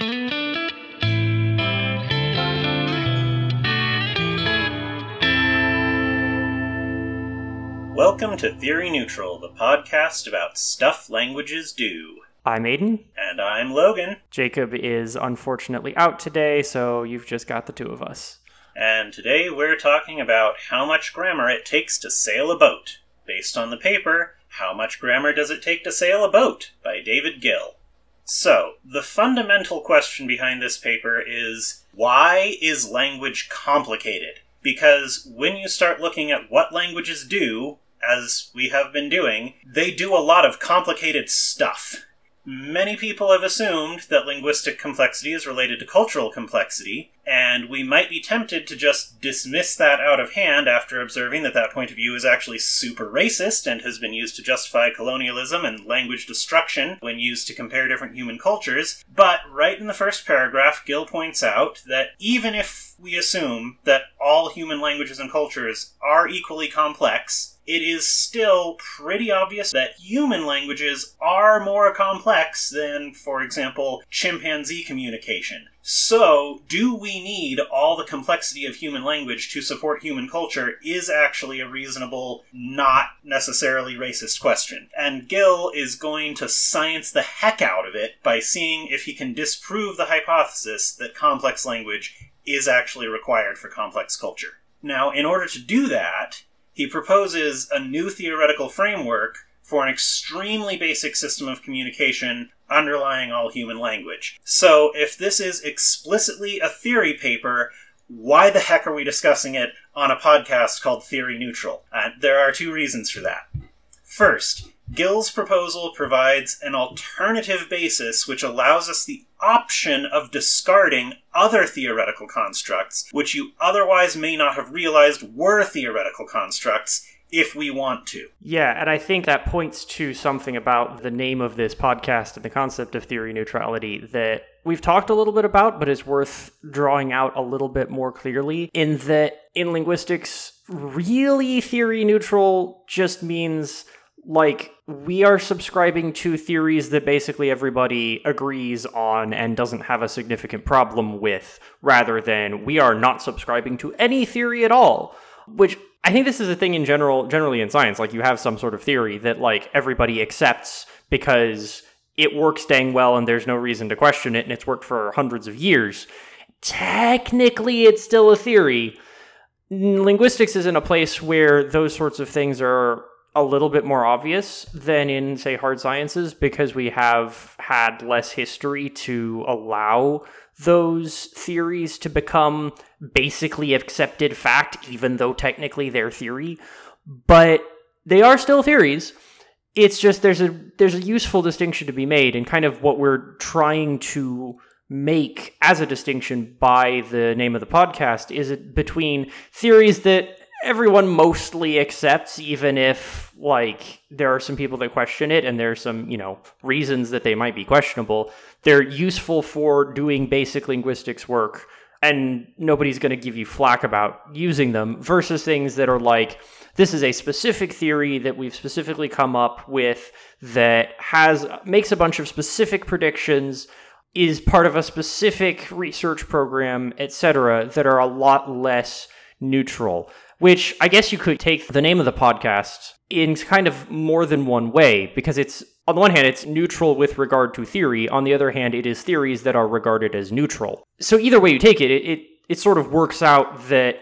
Welcome to Theory Neutral, the podcast about stuff languages do. I'm Aiden. And I'm Logan. Jacob is unfortunately out today, so you've just got the two of us. And today we're talking about how much grammar it takes to sail a boat, based on the paper, How Much Grammar Does It Take to Sail a Boat? by David Gil. So, the fundamental question behind this paper is why is language complicated? Because when you start looking at what languages do, as we have been doing, they do a lot of complicated stuff. Many people have assumed that linguistic complexity is related to cultural complexity, and we might be tempted to just dismiss that out of hand after observing that that point of view is actually super racist and has been used to justify colonialism and language destruction when used to compare different human cultures. But right in the first paragraph, Gil points out that even if we assume that all human languages and cultures are equally complex, it is still pretty obvious that human languages are more complex than, for example, chimpanzee communication. So, do we need all the complexity of human language to support human culture is actually a reasonable, not necessarily racist question. And Gil is going to science the heck out of it by seeing if he can disprove the hypothesis that complex language is actually required for complex culture. Now, in order to do that, he proposes a new theoretical framework for an extremely basic system of communication underlying all human language. So, if this is explicitly a theory paper, why the heck are we discussing it on a podcast called Theory Neutral? Uh, there are two reasons for that. First, Gil's proposal provides an alternative basis which allows us the option of discarding other theoretical constructs, which you otherwise may not have realized were theoretical constructs if we want to. Yeah, and I think that points to something about the name of this podcast and the concept of theory neutrality that we've talked a little bit about, but is worth drawing out a little bit more clearly in that in linguistics, really theory neutral just means like we are subscribing to theories that basically everybody agrees on and doesn't have a significant problem with rather than we are not subscribing to any theory at all. Which i think this is a thing in general generally in science like you have some sort of theory that like everybody accepts because it works dang well and there's no reason to question it and it's worked for hundreds of years. Technically it's still a theory. Linguistics is in a place where those sorts of things are a little bit more obvious than in, say, hard sciences because we have had less history to allow those theories to become basically accepted fact, even though technically they're theory. But they are still theories. It's just there's a there's a useful distinction to be made, and kind of what we're trying to make as a distinction by the name of the podcast is it between theories that everyone mostly accepts, even if like there are some people that question it and there's some, you know, reasons that they might be questionable. They're useful for doing basic linguistics work and nobody's going to give you flack about using them versus things that are like this is a specific theory that we've specifically come up with that has makes a bunch of specific predictions is part of a specific research program etc that are a lot less neutral which I guess you could take the name of the podcast in kind of more than one way because it's on the one hand it's neutral with regard to theory. On the other hand it is theories that are regarded as neutral. So either way you take it it it, it sort of works out that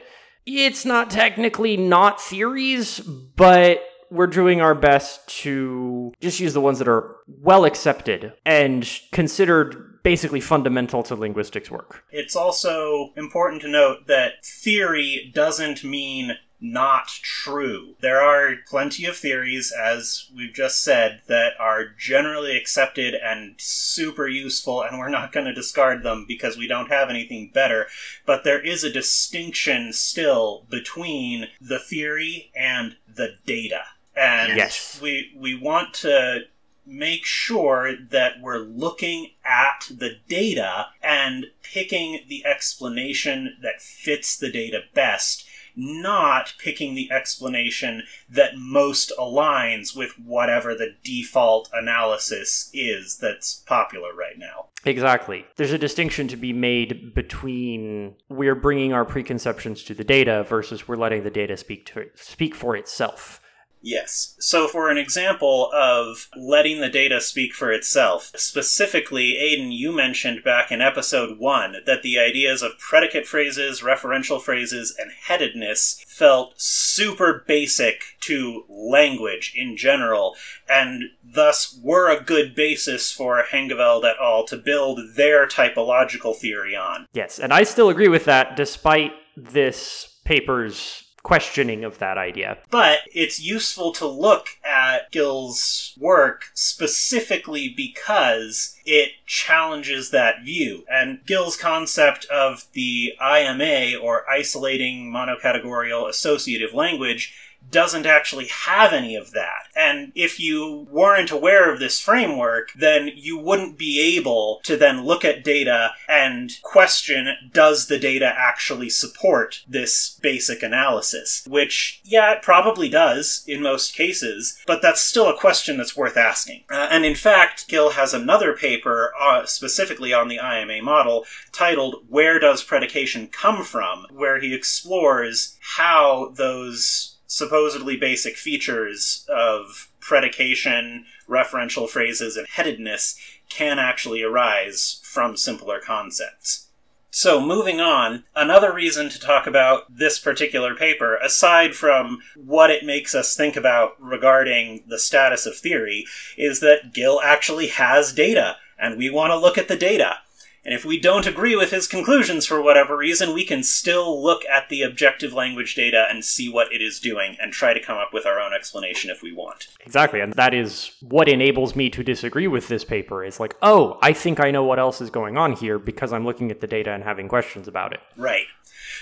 it's not technically not theories but we're doing our best to just use the ones that are well accepted and considered basically fundamental to linguistics work. It's also important to note that theory doesn't mean not true. There are plenty of theories, as we've just said, that are generally accepted and super useful, and we're not going to discard them because we don't have anything better. But there is a distinction still between the theory and the data. And yes. we, we want to make sure that we're looking at the data and picking the explanation that fits the data best, not picking the explanation that most aligns with whatever the default analysis is that's popular right now. Exactly. There's a distinction to be made between we're bringing our preconceptions to the data versus we're letting the data speak to speak for itself. Yes. So, for an example of letting the data speak for itself, specifically, Aiden, you mentioned back in episode one that the ideas of predicate phrases, referential phrases, and headedness felt super basic to language in general, and thus were a good basis for Hengeveld et al. to build their typological theory on. Yes, and I still agree with that despite this paper's questioning of that idea. But it's useful to look at Gil's work specifically because it challenges that view. And Gil's concept of the IMA, or isolating monocategorial associative language, doesn't actually have any of that. And if you weren't aware of this framework, then you wouldn't be able to then look at data and question does the data actually support this basic analysis? Which, yeah, it probably does in most cases, but that's still a question that's worth asking. Uh, and in fact, Gil has another paper uh, specifically on the IMA model titled Where Does Predication Come From? where he explores how those supposedly basic features of predication, referential phrases, and headedness can actually arise from simpler concepts. So, moving on, another reason to talk about this particular paper, aside from what it makes us think about regarding the status of theory, is that Gil actually has data, and we want to look at the data. And if we don't agree with his conclusions for whatever reason, we can still look at the objective language data and see what it is doing and try to come up with our own explanation if we want. Exactly. And that is what enables me to disagree with this paper is like, oh, I think I know what else is going on here because I'm looking at the data and having questions about it. Right.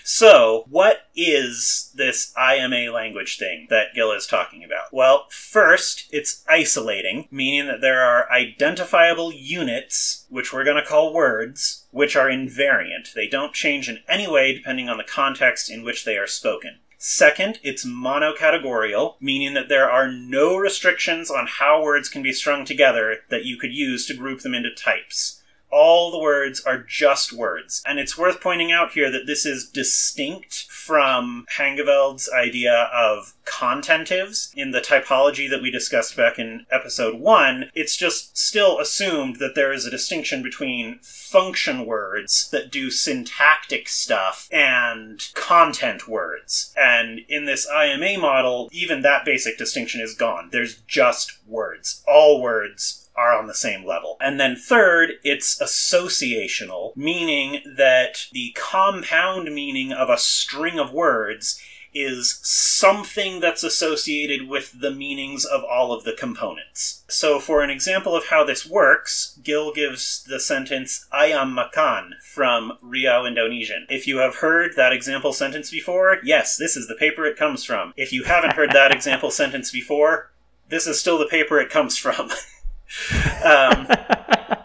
So, what is this IMA language thing that Gil is talking about? Well, first, it's isolating, meaning that there are identifiable units, which we're going to call words, which are invariant. They don't change in any way depending on the context in which they are spoken. Second, it's monocategorial, meaning that there are no restrictions on how words can be strung together that you could use to group them into types all the words are just words. And it's worth pointing out here that this is distinct from Hengeveld's idea of contentives in the typology that we discussed back in episode one. It's just still assumed that there is a distinction between function words that do syntactic stuff and content words. And in this IMA model, even that basic distinction is gone. There's just words. All words are on the same level. And then third, it's associational, meaning that the compound meaning of a string of words is something that's associated with the meanings of all of the components. So, for an example of how this works, Gil gives the sentence Ayam Makan from Riau Indonesian. If you have heard that example sentence before, yes, this is the paper it comes from. If you haven't heard that example sentence before, this is still the paper it comes from. Um,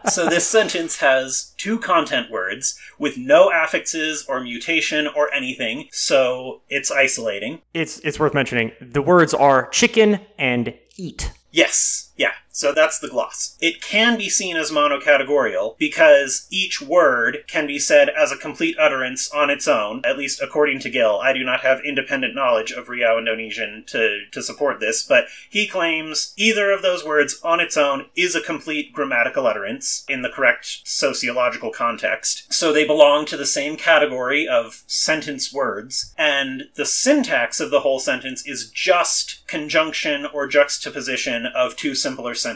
so this sentence has two content words with no affixes or mutation or anything, so it's isolating. It's it's worth mentioning. The words are chicken and eat. Yes, yeah. So that's the gloss. It can be seen as monocategorial because each word can be said as a complete utterance on its own, at least according to Gil. I do not have independent knowledge of Riau Indonesian to, to support this, but he claims either of those words on its own is a complete grammatical utterance in the correct sociological context. So they belong to the same category of sentence words, and the syntax of the whole sentence is just conjunction or juxtaposition of two simpler sentences.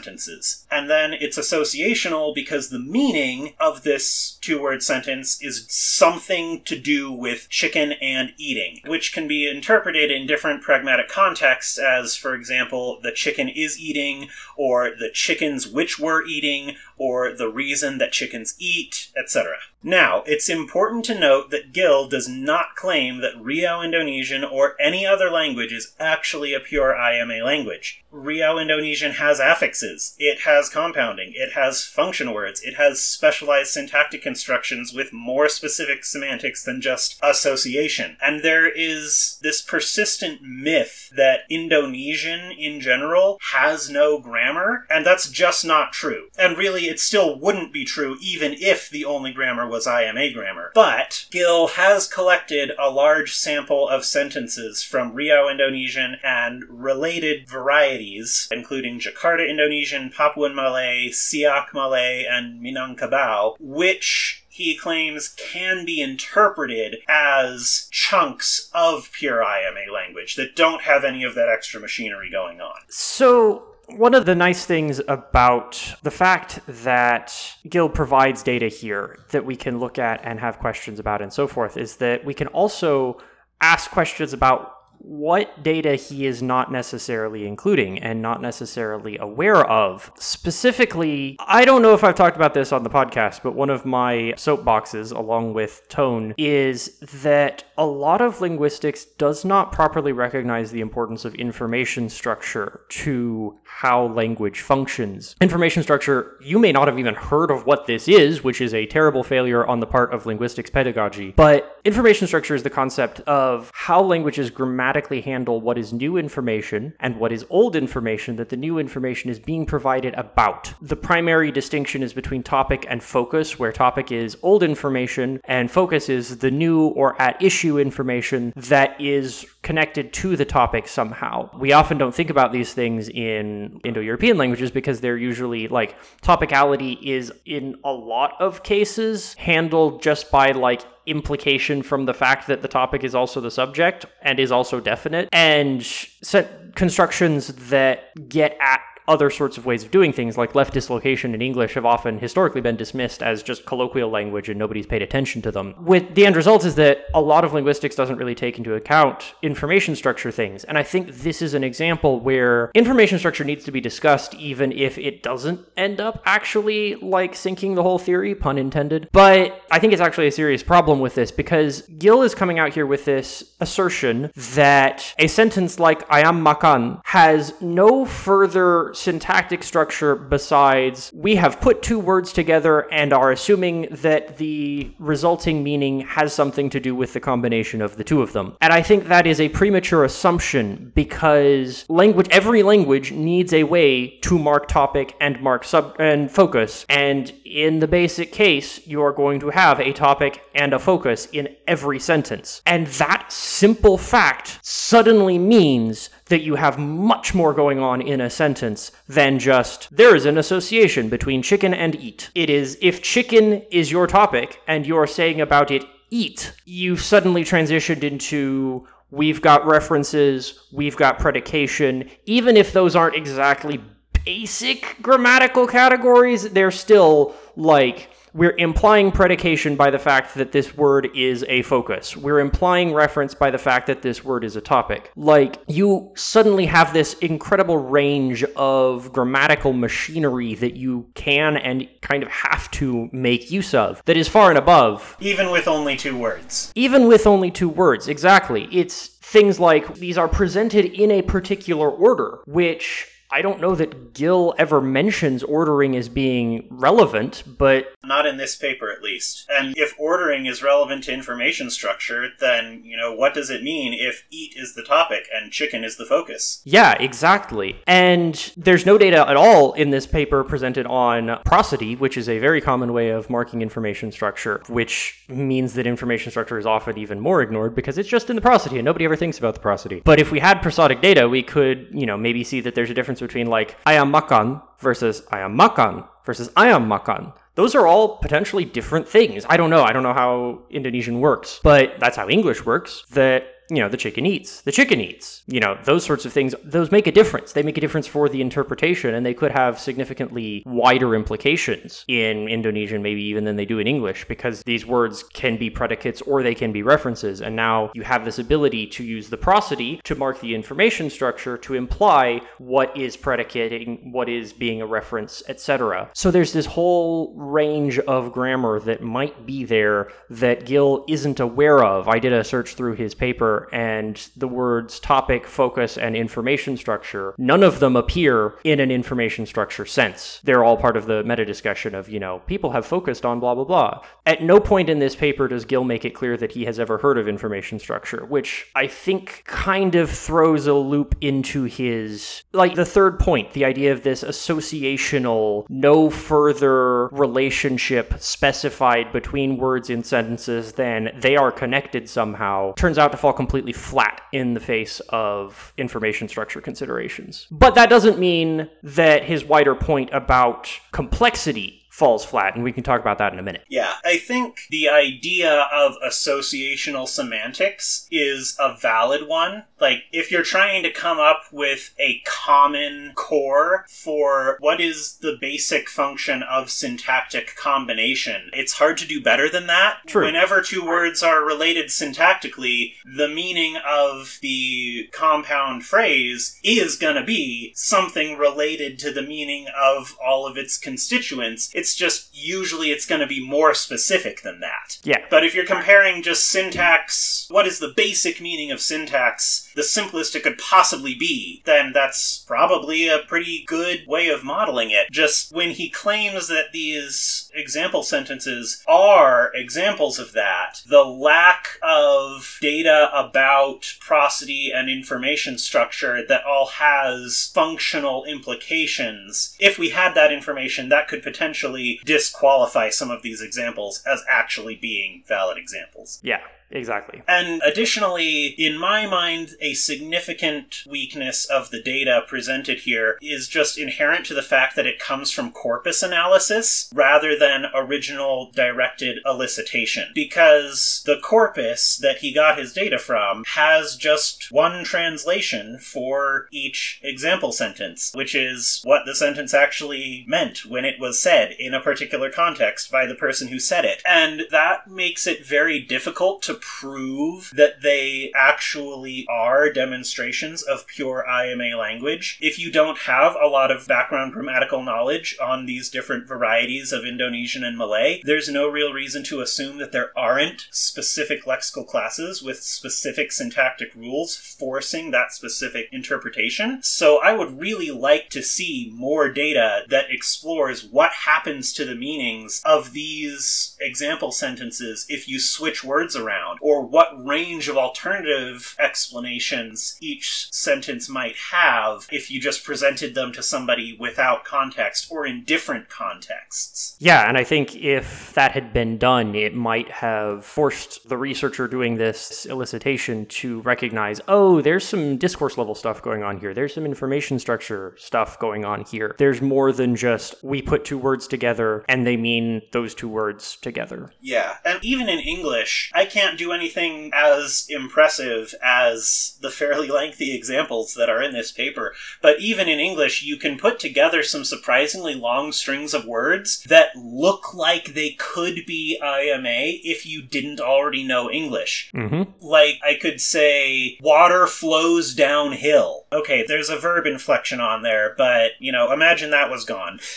And then it's associational because the meaning of this two word sentence is something to do with chicken and eating, which can be interpreted in different pragmatic contexts as, for example, the chicken is eating, or the chickens which were eating, or the reason that chickens eat, etc. Now, it's important to note that Gil does not claim that Riau Indonesian or any other language is actually a pure IMA language. Riau Indonesian has affixes, it has compounding, it has function words, it has specialized syntactic constructions with more specific semantics than just association. And there is this persistent myth that Indonesian in general has no grammar, and that's just not true. And really, it still wouldn't be true even if the only grammar was IMA grammar. But Gil has collected a large sample of sentences from Riau Indonesian and related varieties, including Jakarta Indonesian, Papuan Malay, Siak Malay, and Minangkabau, which he claims can be interpreted as chunks of pure IMA language that don't have any of that extra machinery going on. So, one of the nice things about the fact that Gil provides data here that we can look at and have questions about and so forth is that we can also ask questions about what data he is not necessarily including and not necessarily aware of. Specifically, I don't know if I've talked about this on the podcast, but one of my soapboxes, along with Tone, is that a lot of linguistics does not properly recognize the importance of information structure to how language functions. Information structure, you may not have even heard of what this is, which is a terrible failure on the part of linguistics pedagogy. But information structure is the concept of how languages grammatically handle what is new information and what is old information that the new information is being provided about. The primary distinction is between topic and focus, where topic is old information and focus is the new or at issue information that is connected to the topic somehow. We often don't think about these things in Indo European languages because they're usually like topicality is in a lot of cases handled just by like implication from the fact that the topic is also the subject and is also definite. And set constructions that get at other sorts of ways of doing things, like left dislocation in English, have often historically been dismissed as just colloquial language and nobody's paid attention to them. With the end result is that a lot of linguistics doesn't really take into account information structure things. And I think this is an example where information structure needs to be discussed, even if it doesn't end up actually like sinking the whole theory, pun intended. But I think it's actually a serious problem with this because Gil is coming out here with this assertion that a sentence like ayam makan has no further syntactic structure besides we have put two words together and are assuming that the resulting meaning has something to do with the combination of the two of them. And I think that is a premature assumption because language every language needs a way to mark topic and mark sub and focus. And in the basic case, you are going to have a topic and a focus in every sentence. And that simple fact suddenly means that you have much more going on in a sentence than just there is an association between chicken and eat. It is if chicken is your topic and you're saying about it eat, you've suddenly transitioned into we've got references, we've got predication, even if those aren't exactly basic grammatical categories, they're still like we're implying predication by the fact that this word is a focus. We're implying reference by the fact that this word is a topic. Like, you suddenly have this incredible range of grammatical machinery that you can and kind of have to make use of that is far and above. Even with only two words. Even with only two words, exactly. It's things like these are presented in a particular order, which I don't know that Gil ever mentions ordering as being relevant, but. Not in this paper, at least. And if ordering is relevant to information structure, then, you know, what does it mean if eat is the topic and chicken is the focus? Yeah, exactly. And there's no data at all in this paper presented on prosody, which is a very common way of marking information structure, which means that information structure is often even more ignored because it's just in the prosody and nobody ever thinks about the prosody. But if we had prosodic data, we could, you know, maybe see that there's a difference between like ayam makan versus ayam makan versus ayam makan. Those are all potentially different things. I don't know. I don't know how Indonesian works, but that's how English works. That you know, the chicken eats, the chicken eats, you know, those sorts of things, those make a difference. They make a difference for the interpretation and they could have significantly wider implications in Indonesian, maybe even than they do in English, because these words can be predicates or they can be references. And now you have this ability to use the prosody to mark the information structure to imply what is predicating, what is being a reference, etc. So there's this whole range of grammar that might be there that Gil isn't aware of. I did a search through his paper and the words topic, focus, and information structure, none of them appear in an information structure sense. They're all part of the meta discussion of, you know, people have focused on blah, blah, blah. At no point in this paper does Gil make it clear that he has ever heard of information structure, which I think kind of throws a loop into his, like the third point, the idea of this associational, no further relationship specified between words in sentences than they are connected somehow, turns out to fall completely flat in the face of information structure considerations. But that doesn't mean that his wider point about complexity falls flat, and we can talk about that in a minute. Yeah, I think the idea of associational semantics is a valid one. Like, if you're trying to come up with a common core for what is the basic function of syntactic combination, it's hard to do better than that. True. Whenever two words are related syntactically, the meaning of the compound phrase is going to be something related to the meaning of all of its constituents. It's just usually it's going to be more specific than that. Yeah. But if you're comparing just syntax, what is the basic meaning of syntax, the simplest it could possibly be, then that's probably a pretty good way of modeling it. Just when he claims that these example sentences are examples of that, the lack of data about prosody and information structure that all has functional implications, if we had that information, that could potentially disqualify some of these examples as actually being valid examples. Yeah. Exactly. And additionally, in my mind, a significant weakness of the data presented here is just inherent to the fact that it comes from corpus analysis rather than original directed elicitation. Because the corpus that he got his data from has just one translation for each example sentence, which is what the sentence actually meant when it was said in a particular context by the person who said it. And that makes it very difficult to prove that they actually are demonstrations of pure IMA language. If you don't have a lot of background grammatical knowledge on these different varieties of Indonesian and Malay, there's no real reason to assume that there aren't specific lexical classes with specific syntactic rules forcing that specific interpretation. So I would really like to see more data that explores what happens to the meanings of these example sentences if you switch words around or what range of alternative explanations each sentence might have if you just presented them to somebody without context or in different contexts. Yeah, and I think if that had been done, it might have forced the researcher doing this elicitation to recognize oh, there's some discourse level stuff going on here, there's some information structure stuff going on here. There's more than just we put two words together and they mean those two words together. Yeah, and even in English, I can't do anything as impressive as the fairly lengthy examples that are in this paper. But even in English, you can put together some surprisingly long strings of words that look like they could be IMA if you didn't already know English. Mm-hmm. Like, I could say, water flows downhill. Okay, there's a verb inflection on there, but, you know, imagine that was gone.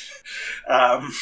Um,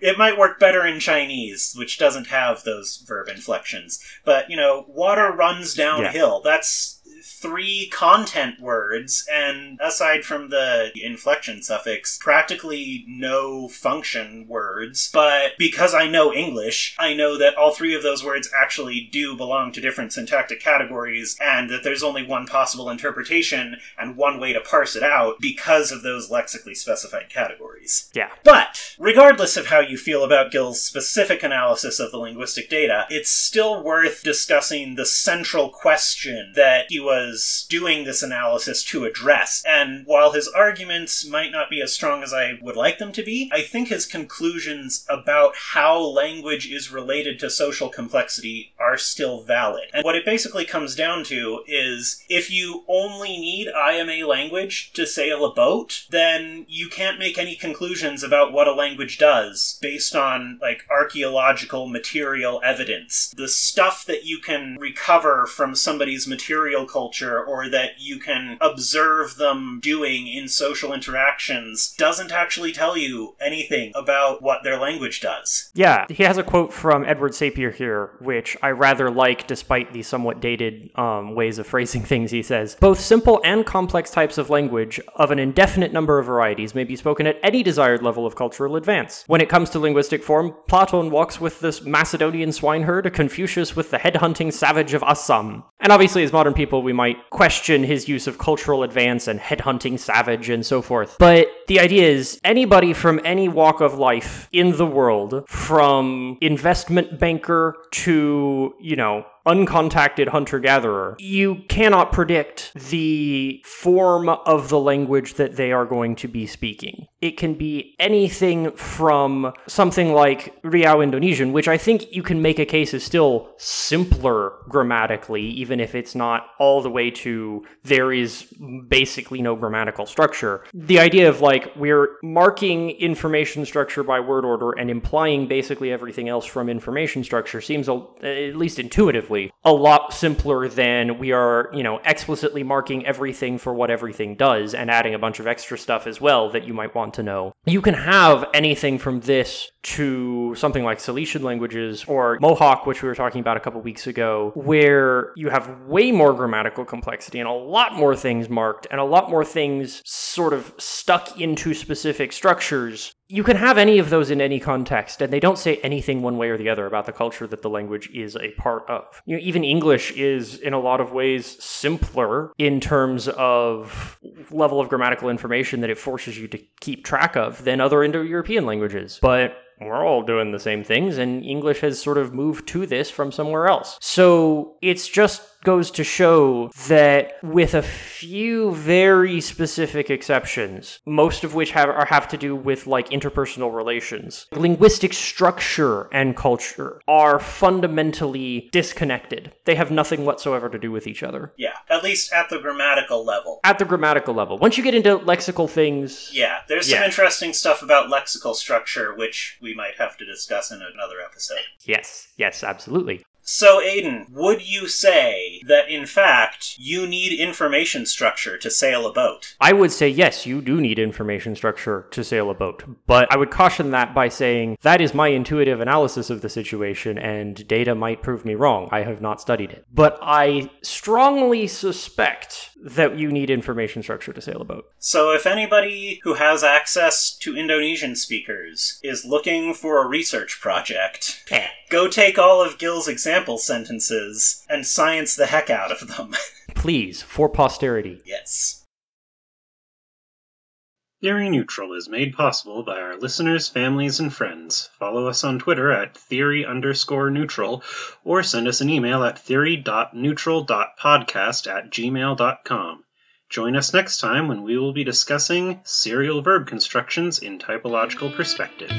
it might work better in Chinese, which doesn't have those verb inflections. But, you know, water runs downhill. That's three content words, and aside from the inflection suffix, practically no function words. But because I know English, I know that all three of those words actually do belong to different syntactic categories, and that there's only one possible interpretation and one way to parse it out because of those lexically specified categories. Yeah. But, regardless of how you feel about Gil's specific analysis of the linguistic data, it's still worth discussing the central question that he was doing this analysis to address. And while his arguments might not be as strong as I would like them to be, I think his conclusions about how language is related to social complexity are still valid. And what it basically comes down to is if you only need IMA language to sail a boat, then you can't make any conclusions about what a language does based on like archaeological material evidence. The stuff that you can recover from somebody's material collection culture or that you can observe them doing in social interactions doesn't actually tell you anything about what their language does. Yeah, he has a quote from Edward Sapir here, which I rather like despite the somewhat dated um, ways of phrasing things. He says Both simple and complex types of language of an indefinite number of varieties may be spoken at any desired level of cultural advance. When it comes to linguistic form, Platon walks with the Macedonian swineherd, Confucius with the headhunting savage of Assam. And obviously, as modern people, we might question his use of cultural advance and headhunting savage and so forth. But the idea is anybody from any walk of life in the world, from investment banker to, you know, uncontacted hunter gatherer, you cannot predict the form of the language that they are going to be speaking. It can be anything from something like Riau Indonesian, which I think you can make a case is still simpler grammatically, even if it's not all the way to there is basically no grammatical structure. The idea of like we're marking information structure by word order and implying basically everything else from information structure seems, at least intuitively, a lot simpler than we are, you know, explicitly marking everything for what everything does and adding a bunch of extra stuff as well that you might want to know. You can have anything from this to something like Salishan languages or Mohawk, which we were talking about a couple weeks ago, where you have way more grammatical complexity and a lot more things marked and a lot more things sort of stuck into specific structures you can have any of those in any context, and they don't say anything one way or the other about the culture that the language is a part of. You know, even English is, in a lot of ways, simpler in terms of level of grammatical information that it forces you to keep track of than other Indo European languages. But we're all doing the same things, and English has sort of moved to this from somewhere else. So it's just goes to show that with a few very specific exceptions, most of which have are, have to do with like interpersonal relations, linguistic structure and culture are fundamentally disconnected. They have nothing whatsoever to do with each other. Yeah, at least at the grammatical level. At the grammatical level. Once you get into lexical things, Yeah, there's some interesting stuff about lexical structure, which we might have to discuss in another episode. yes, yes, absolutely. So, Aiden, would you say that in fact you need information structure to sail a boat? I would say yes, you do need information structure to sail a boat, but I would caution that by saying that is my intuitive analysis of the situation, and data might prove me wrong. I have not studied it. But I strongly suspect that you need information structure to sail a boat. So, if anybody who has access to Indonesian speakers is looking for a research project, eh. go take all of Gil's example sentences and science the heck out of them. Please, for posterity. yes. Theory Neutral is made possible by our listeners, families, and friends. Follow us on Twitter at theory underscore neutral or send us an email at theory.neutral.podcast at gmail.com. Join us next time when we will be discussing serial verb constructions in typological perspective.